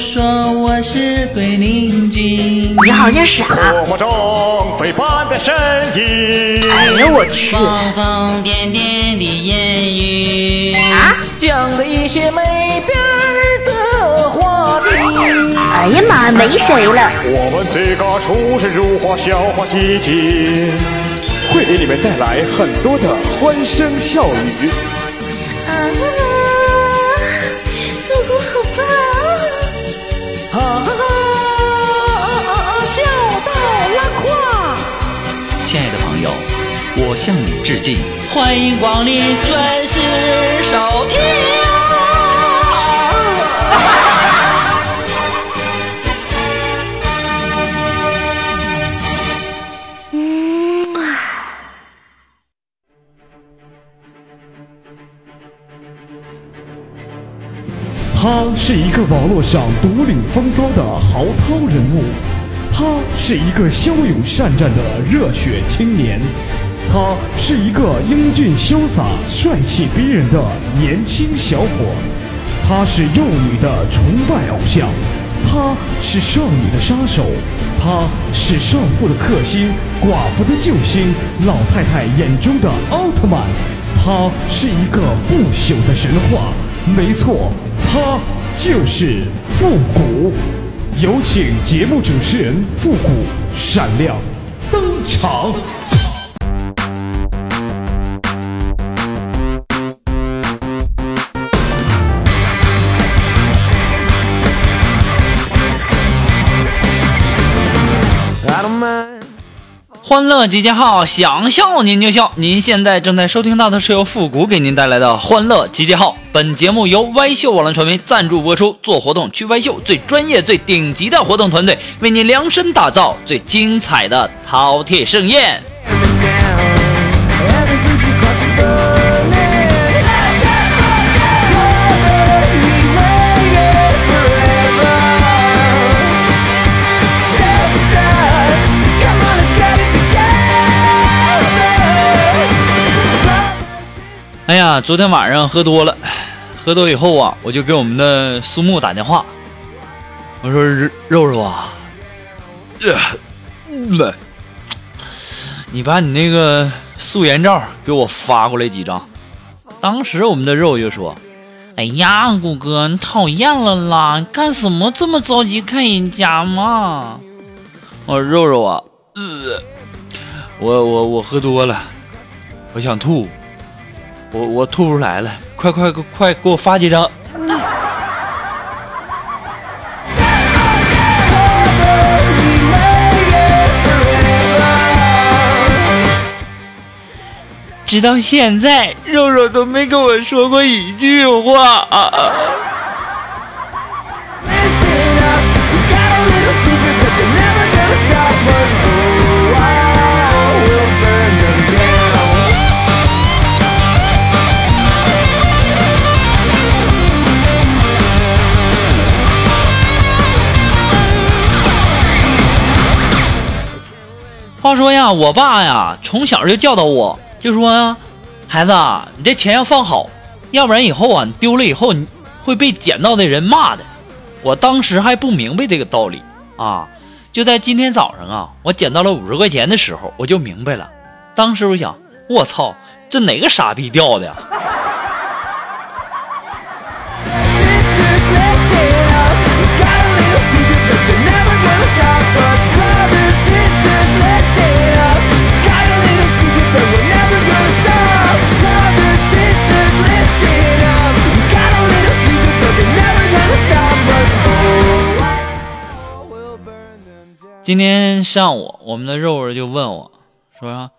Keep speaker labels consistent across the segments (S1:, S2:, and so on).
S1: 说我是鬼灵精，
S2: 你好像傻。
S3: 多么中飞般的身影。
S2: 哎呀，我去！
S1: 疯疯癫癫的言语
S2: 啊，
S1: 讲的一些没边儿的话题。
S2: 哎呀妈，没谁了。
S3: 我们这个出神入化笑话集锦，会给你们带来很多的欢声笑语。
S1: 我向你致敬，欢迎光临，准时收听。
S2: 嗯，
S4: 他是一个网络上独领风骚的豪涛人物，他是一个骁勇善战的热血青年，他是一个英俊潇洒、帅气逼人的年轻小伙，他是幼女的崇拜偶像，他是少女的杀手，他是少妇的克星、寡妇的救星、老太太眼中的奥特曼，他是一个不朽的神话。没错，他就是复古。有请节目主持人复古闪亮登场。
S1: 欢乐集结号，想笑您就笑。您现在正在收听到的是由复古给您带来的欢乐集结号。本节目由歪秀网络传媒赞助播出。做活动去歪秀，最专业、最顶级的活动团队为您量身打造最精彩的饕餮盛宴。哎呀，昨天晚上喝多了，喝多以后啊，我就给我们的苏木打电话，我说肉肉啊，呃，你把你那个素颜照给我发过来几张。当时我们的肉就说：“哎呀，谷哥，你讨厌了啦，你干什么这么着急看人家嘛？”我说肉肉啊，呃，我我我喝多了，我想吐。我我吐不出来了，快快快给我发几张！直到现在，肉肉都没跟我说过一句话。话说呀，我爸呀，从小就教导我，就说呀，孩子，你这钱要放好，要不然以后啊，你丢了以后，你会被捡到的人骂的。我当时还不明白这个道理啊，就在今天早上啊，我捡到了五十块钱的时候，我就明白了。当时我想，我操，这哪个傻逼掉的呀？今天上午，我们的肉肉就问我，说：“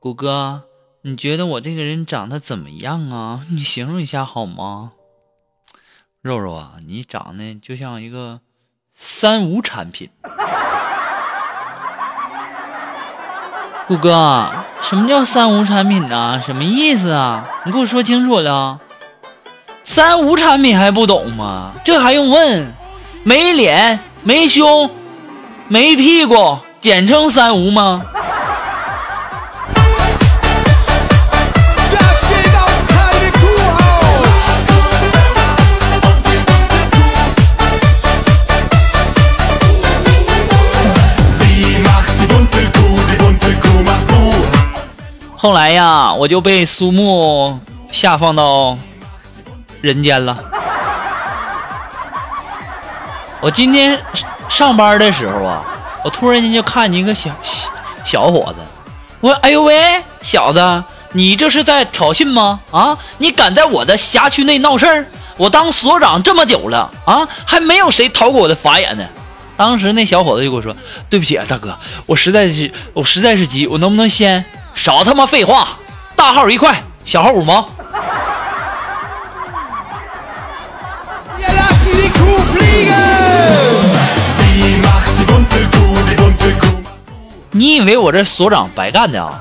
S1: 谷哥，你觉得我这个人长得怎么样啊？你形容一下好吗？”肉肉啊，你长得就像一个三无产品。谷哥，什么叫三无产品呢？什么意思啊？你给我说清楚了。三无产品还不懂吗？这还用问？没脸，没胸。没屁股简称三无吗？后来呀我就被苏木下放到人间了。我今天上班的时候啊，我突然间就看见一个小小小伙子，我说哎呦喂，小子，你这是在挑衅吗？啊，你敢在我的辖区内闹事儿？我当所长这么久了啊，还没有谁逃过我的法眼呢。当时那小伙子就跟我说：“对不起啊，大哥，我实在是我实在是急，我能不能先少他妈废话？大号一块，小号五毛。”你以为我这所长白干的啊？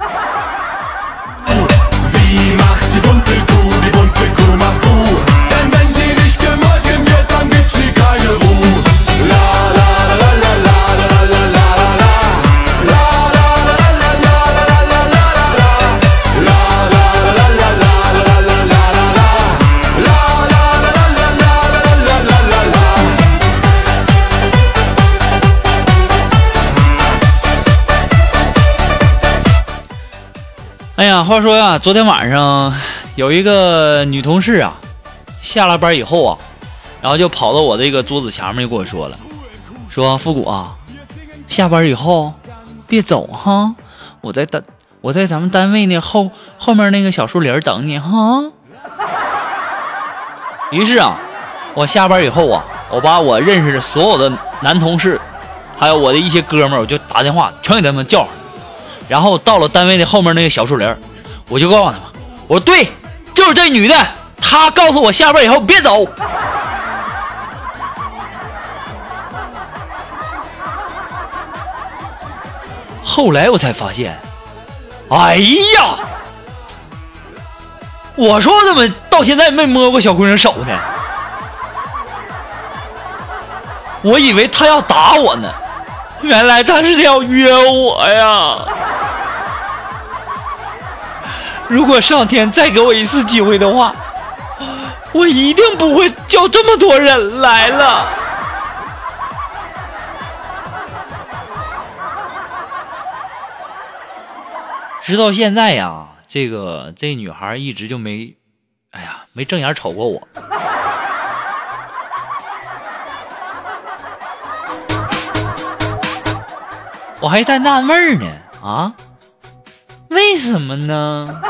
S1: 话说呀，昨天晚上有一个女同事啊，下了班以后啊，然后就跑到我这个桌子前面就跟我说了，说复古啊，下班以后别走哈，我在单我在咱们单位那后后面那个小树林等你哈。于是啊，我下班以后啊，我把我认识的所有的男同事，还有我的一些哥们儿，我就打电话全给他们叫上。然后到了单位的后面那个小树林，我就告诉他们：“我说对，就是这女的，她告诉我下班以后别走。”后来我才发现，哎呀，我说怎么到现在没摸过小姑娘手呢？我以为她要打我呢，原来她是要约我呀。如果上天再给我一次机会的话，我一定不会叫这么多人来了。直到现在呀，这个这女孩一直就没，哎呀，没正眼瞅过我。我还在纳闷呢，啊？为什么呢？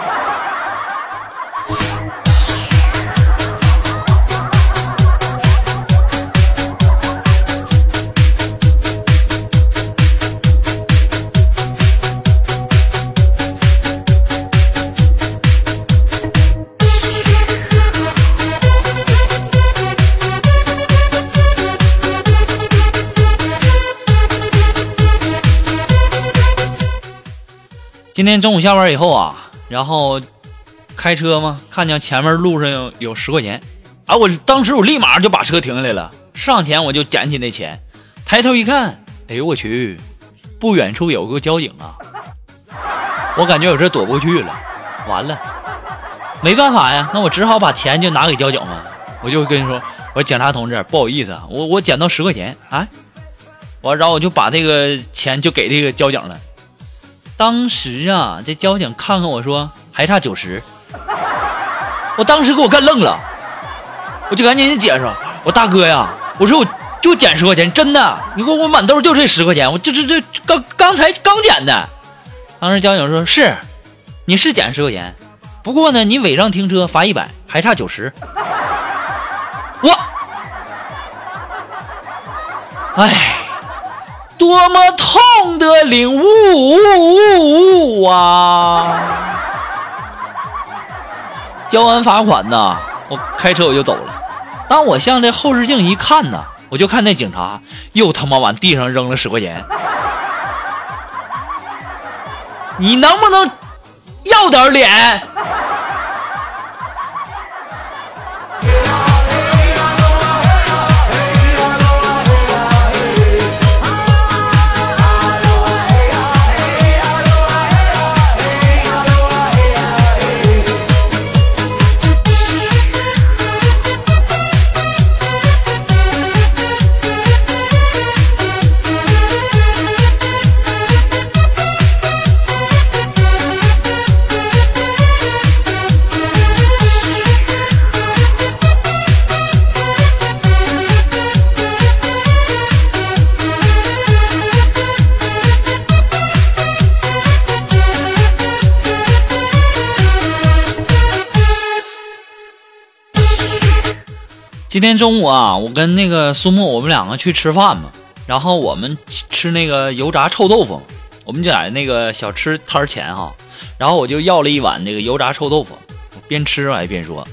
S1: 天中午下班以后啊，然后开车嘛，看见前面路上有有十块钱，啊，我当时我立马就把车停下来了，上前我就捡起那钱，抬头一看，哎呦我去，不远处有个交警啊，我感觉我这躲不过去了，完了，没办法呀，那我只好把钱就拿给交警了，我就跟你说，我说警察同志，不好意思啊，我我捡到十块钱啊，完然后我就把这个钱就给这个交警了。当时啊，这交警看看我说还差九十，我当时给我干愣了，我就赶紧解释，我大哥呀，我说我就捡十块钱，真的，你给我满兜就这十块钱，我这这这刚刚才刚捡的。当时交警说是，你是捡十块钱，不过呢，你违章停车罚一百，还差九十。我，哎。多么痛的领悟啊！交完罚款呢，我开车我就走了。当我向这后视镜一看呢，我就看那警察又他妈往地上扔了十块钱。你能不能要点脸？今天中午啊，我跟那个苏木，我们两个去吃饭嘛，然后我们吃那个油炸臭豆腐，我们就在那个小吃摊前哈，然后我就要了一碗那个油炸臭豆腐，我边吃还边说，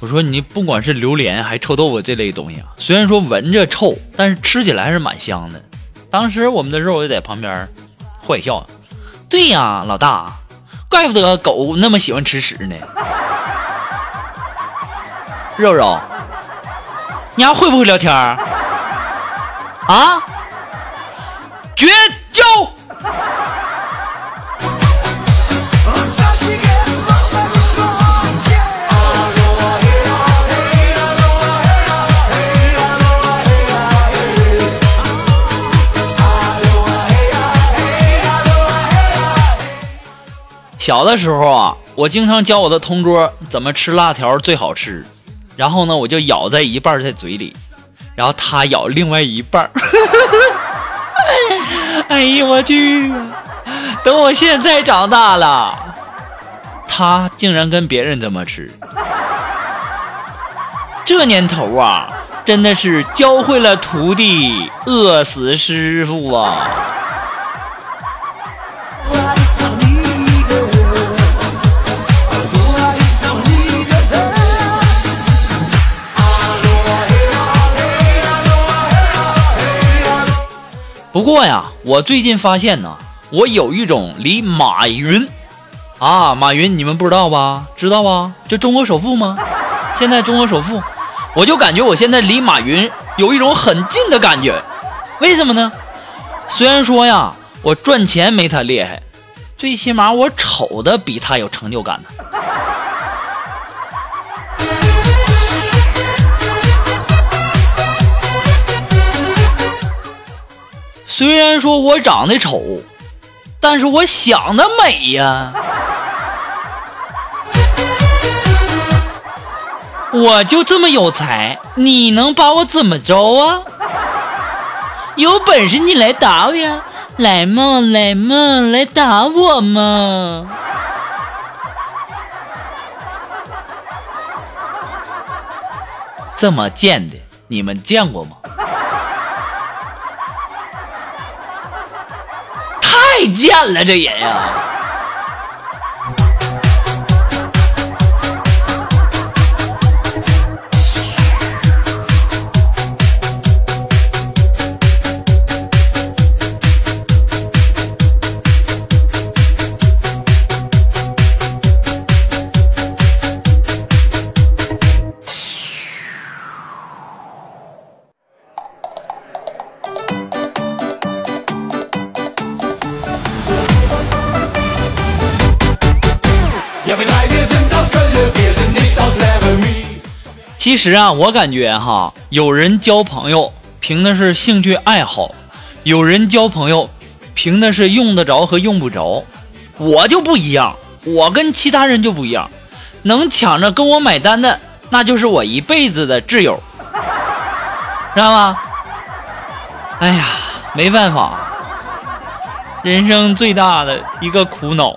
S1: 我说你不管是榴莲还臭豆腐这类东西啊，虽然说闻着臭，但是吃起来还是蛮香的。当时我们的肉就在旁边坏笑，对呀，老大，怪不得狗那么喜欢吃屎呢。肉肉。你还会不会聊天啊？绝交！小的时候啊，我经常教我的同桌怎么吃辣条最好吃。然后呢，我就咬在一半在嘴里，然后他咬另外一半 哎呀，我去！等我现在长大了，他竟然跟别人这么吃。这年头啊，真的是教会了徒弟，饿死师傅啊！不过呀，我最近发现呢，我有一种离马云，啊，马云你们不知道吧？知道吧？就中国首富吗？现在中国首富，我就感觉我现在离马云有一种很近的感觉。为什么呢？虽然说呀，我赚钱没他厉害，最起码我丑的比他有成就感呢。虽然说我长得丑，但是我想的美呀！我就这么有才，你能把我怎么着啊？有本事你来打我呀！来嘛，来嘛，来打我嘛！这么贱的，你们见过吗？太贱了，这人呀！其实啊，我感觉哈，有人交朋友凭的是兴趣爱好，有人交朋友凭的是用得着和用不着。我就不一样，我跟其他人就不一样，能抢着跟我买单的，那就是我一辈子的挚友，知道吗？哎呀，没办法，人生最大的一个苦恼，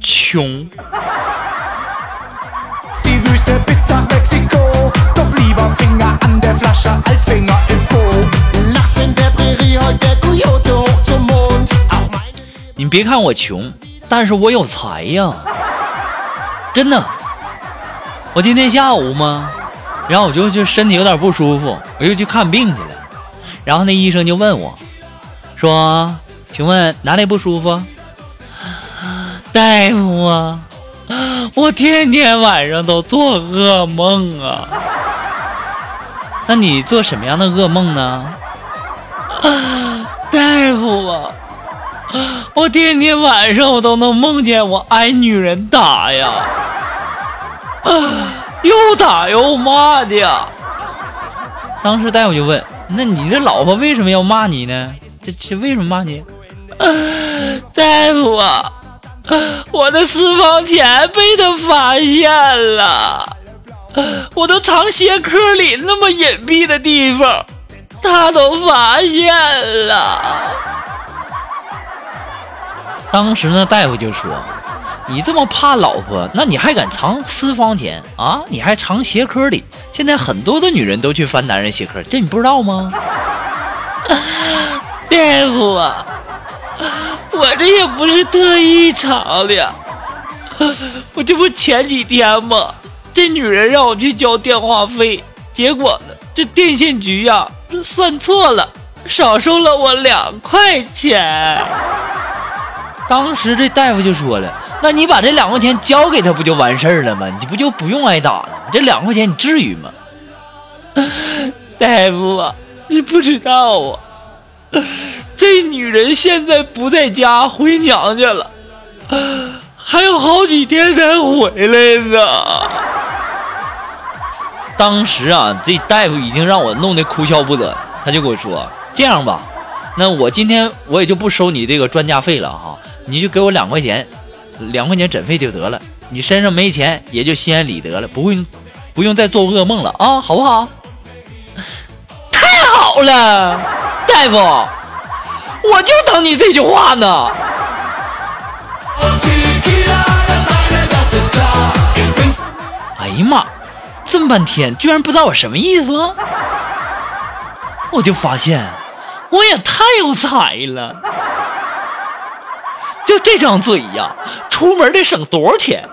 S1: 穷。你别看我穷，但是我有才呀！真的，我今天下午嘛，然后我就就身体有点不舒服，我又去看病去了。然后那医生就问我，说：“请问哪里不舒服？” 大夫啊，我天天晚上都做噩梦啊。那你做什么样的噩梦呢？大夫啊，我天天晚上我都能梦见我挨女人打呀，啊又打又骂的呀。当时大夫就问：“那你这老婆为什么要骂你呢？这这为什么骂你？” 大夫啊，我的私房钱被他发现了。我都藏鞋壳里那么隐蔽的地方，他都发现了。当时呢，大夫就说：“你这么怕老婆，那你还敢藏私房钱啊？你还藏鞋壳里？现在很多的女人都去翻男人鞋壳，这你不知道吗？大夫啊，我这也不是特意藏的，我这不前几天吗？这女人让我去交电话费，结果呢，这电信局呀，这算错了，少收了我两块钱。当时这大夫就说了：“那你把这两块钱交给他，不就完事儿了吗？你不就不用挨打了吗？这两块钱你至于吗？” 大夫啊，你不知道啊，这女人现在不在家，回娘家了，还有好几天才回来呢。当时啊，这大夫已经让我弄得哭笑不得，他就跟我说：“这样吧，那我今天我也就不收你这个专家费了哈。”你就给我两块钱，两块钱诊费就得了。你身上没钱，也就心安理得了，不 会不用再做噩梦了啊，好不好？太好了，大夫，我就等你这句话呢。哎呀妈，这么半天居然不知道我什么意思？我就发现我也太有才了。就这张嘴呀，出门得省多少钱？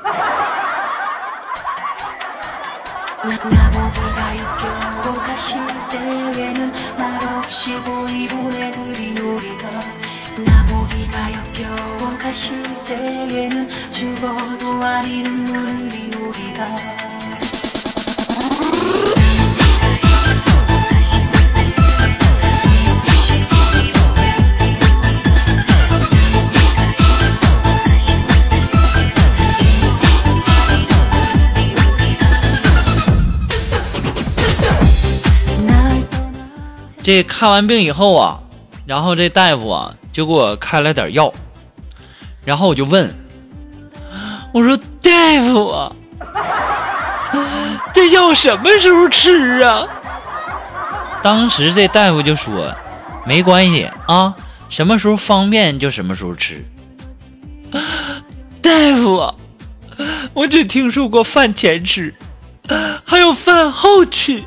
S1: 这看完病以后啊，然后这大夫啊就给我开了点药，然后我就问，我说大夫啊，这药什么时候吃啊？当时这大夫就说，没关系啊，什么时候方便就什么时候吃。大夫，我只听说过饭前吃，还有饭后吃。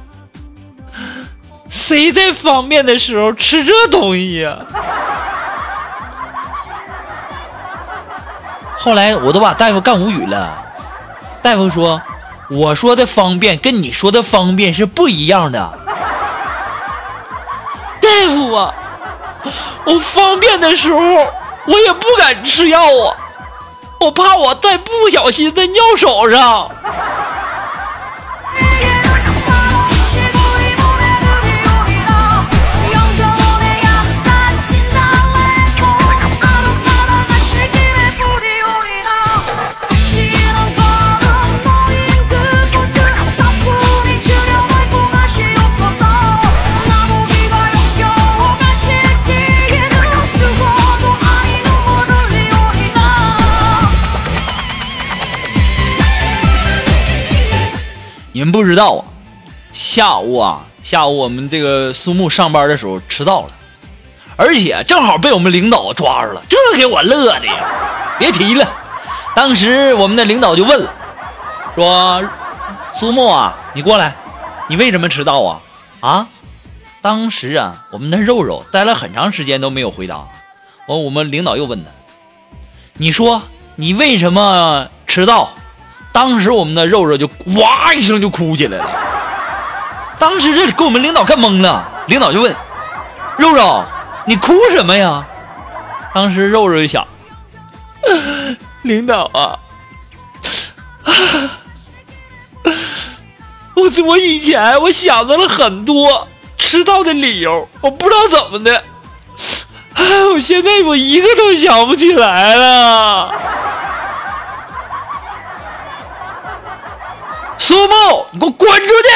S1: 谁在方便的时候吃这东西呀？后来我都把大夫干无语了。大夫说：“我说的方便跟你说的方便是不一样的。”大夫啊，我方便的时候我也不敢吃药啊，我怕我再不小心再尿手上。你们不知道啊，下午啊，下午我们这个苏木上班的时候迟到了，而且正好被我们领导抓住了，这给我乐的呀！别提了，当时我们的领导就问了，说：“苏木啊，你过来，你为什么迟到啊？”啊，当时啊，我们的肉肉待了很长时间都没有回答，完我们领导又问他：“你说你为什么迟到？”当时我们的肉肉就哇一声就哭起来了，当时这给我们领导看懵了，领导就问肉肉，你哭什么呀？当时肉肉就想，领导啊，我我以前我想到了很多迟到的理由，我不知道怎么的，我现在我一个都想不起来了。苏木，你给我滚出去！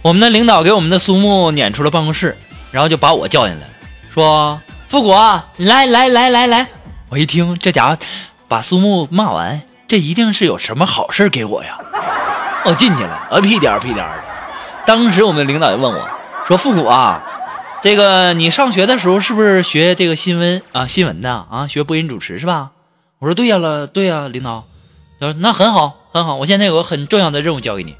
S1: 我们的领导给我们的苏木撵出了办公室，然后就把我叫进来，说：“富国，来来来来来！”我一听，这家伙把苏木骂完，这一定是有什么好事给我呀。我进去了，啊屁颠儿屁颠儿的。当时我们领导就问我说：“复古啊，这个你上学的时候是不是学这个新闻啊新闻的啊？学播音主持是吧？”我说：“对呀了，对呀，领导。”他说：“那很好，很好。我现在有个很重要的任务交给你，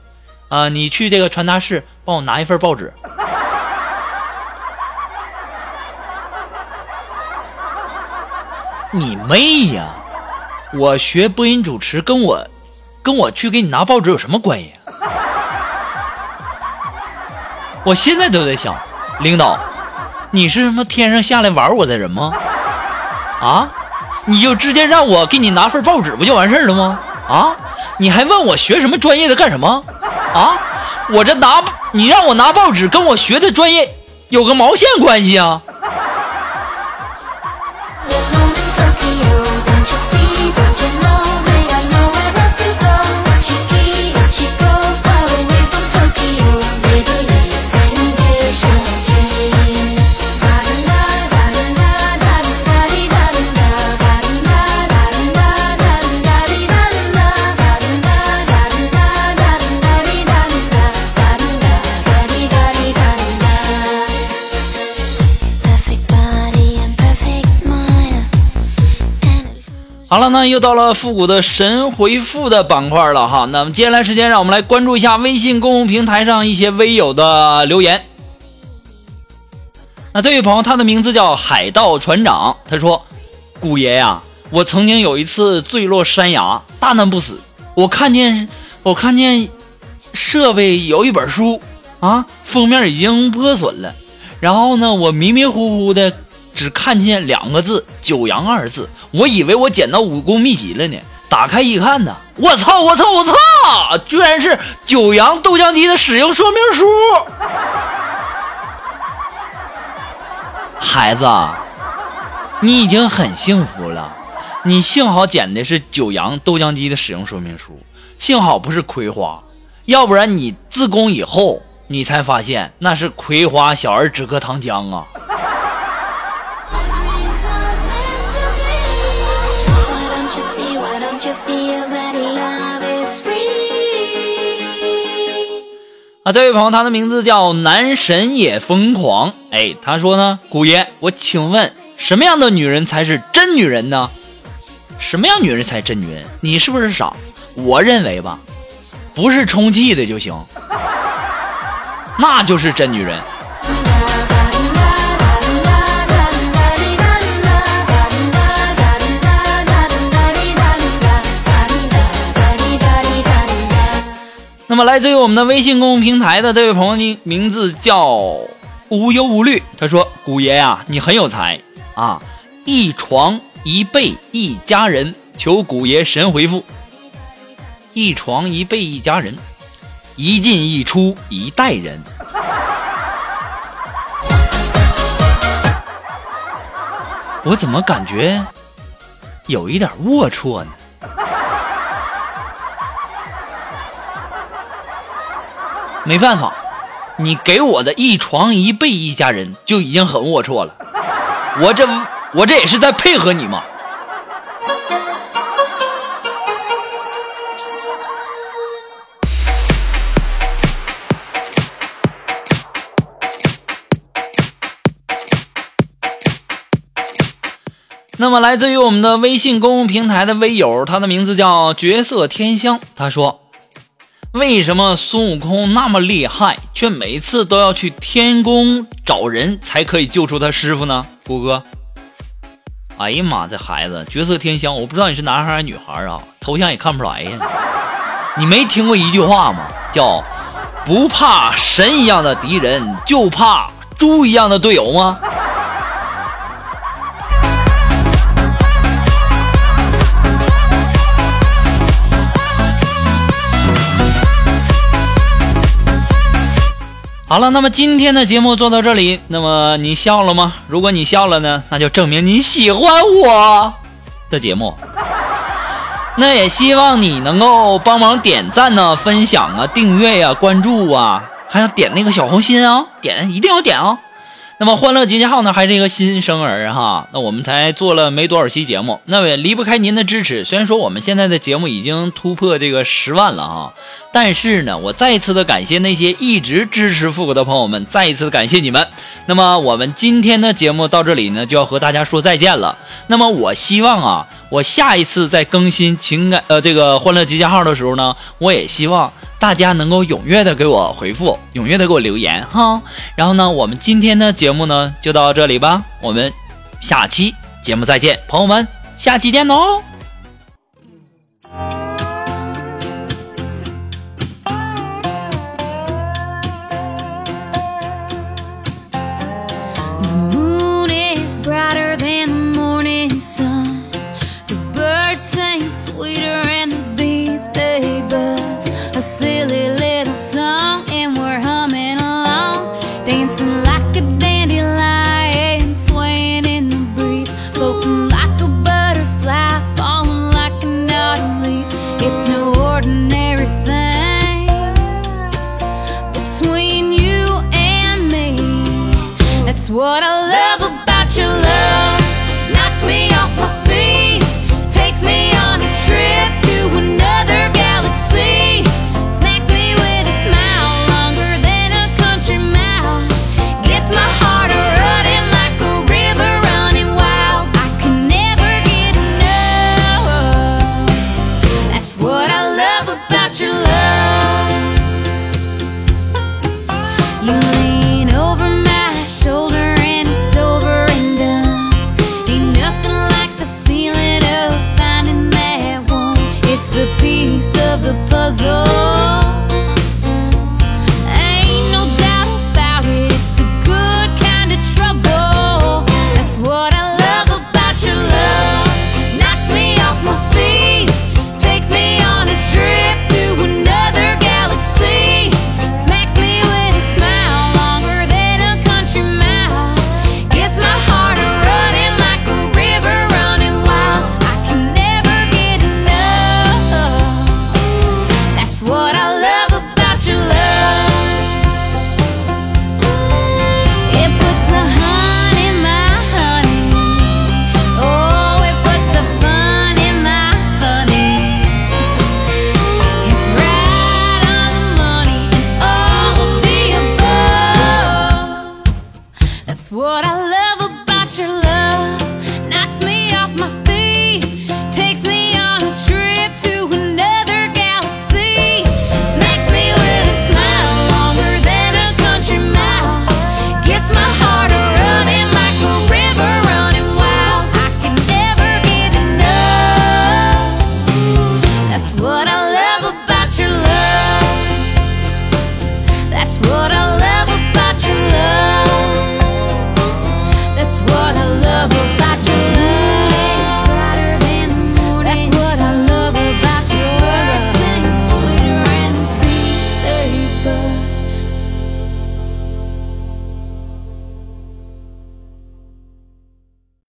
S1: 啊，你去这个传达室帮我拿一份报纸。” 你妹呀！我学播音主持，跟我，跟我去给你拿报纸有什么关系？我现在都在想，领导，你是什么天上下来玩我的人吗？啊？你就直接让我给你拿份报纸不就完事儿了吗？啊？你还问我学什么专业的干什么？啊？我这拿你让我拿报纸，跟我学的专业有个毛线关系啊？好了，那又到了复古的神回复的板块了哈。那么接下来时间，让我们来关注一下微信公众平台上一些微友的留言。那这位朋友，他的名字叫海盗船长，他说：“古爷呀，我曾经有一次坠落山崖，大难不死。我看见，我看见设备有一本书啊，封面已经破损了。然后呢，我迷迷糊糊的。”只看见两个字“九阳”二字，我以为我捡到武功秘籍了呢。打开一看呢，我操！我操！我操！居然是九阳豆浆机的使用说明书。孩子，你已经很幸福了。你幸好捡的是九阳豆浆机的使用说明书，幸好不是葵花，要不然你自宫以后，你才发现那是葵花小儿止咳糖浆啊。啊，这位朋友，他的名字叫男神也疯狂。哎，他说呢，古爷，我请问，什么样的女人才是真女人呢？什么样女人才真女人？你是不是傻？我认为吧，不是充气的就行，那就是真女人。来自于我们的微信公众平台的这位朋友呢，名字叫无忧无虑。他说：“古爷呀，你很有才啊！一床一被一家人，求古爷神回复。一床一被一家人，一进一出一代人。我怎么感觉有一点龌龊呢？”没办法，你给我的一床一被一家人就已经很龌龊了，我这我这也是在配合你嘛。那么，来自于我们的微信公众平台的微友，他的名字叫绝色天香，他说。为什么孙悟空那么厉害，却每次都要去天宫找人才可以救出他师傅呢？谷哥，哎呀妈，这孩子绝色天香，我不知道你是男孩还是女孩啊，头像也看不出来呀。你没听过一句话吗？叫不怕神一样的敌人，就怕猪一样的队友吗？好了，那么今天的节目做到这里，那么你笑了吗？如果你笑了呢，那就证明你喜欢我的节目。那也希望你能够帮忙点赞呢、分享啊、订阅呀、关注啊，还要点那个小红心啊，点一定要点哦。那么欢乐集结号呢，还是一个新生儿哈。那我们才做了没多少期节目，那也离不开您的支持。虽然说我们现在的节目已经突破这个十万了哈，但是呢，我再一次的感谢那些一直支持复古的朋友们，再一次的感谢你们。那么我们今天的节目到这里呢，就要和大家说再见了。那么我希望啊，我下一次在更新情感呃这个欢乐集结号的时候呢，我也希望。大家能够踊跃的给我回复，踊跃的给我留言哈。然后呢，我们今天的节目呢就到这里吧，我们下期节目再见，朋友们，下期见喽。
S5: what I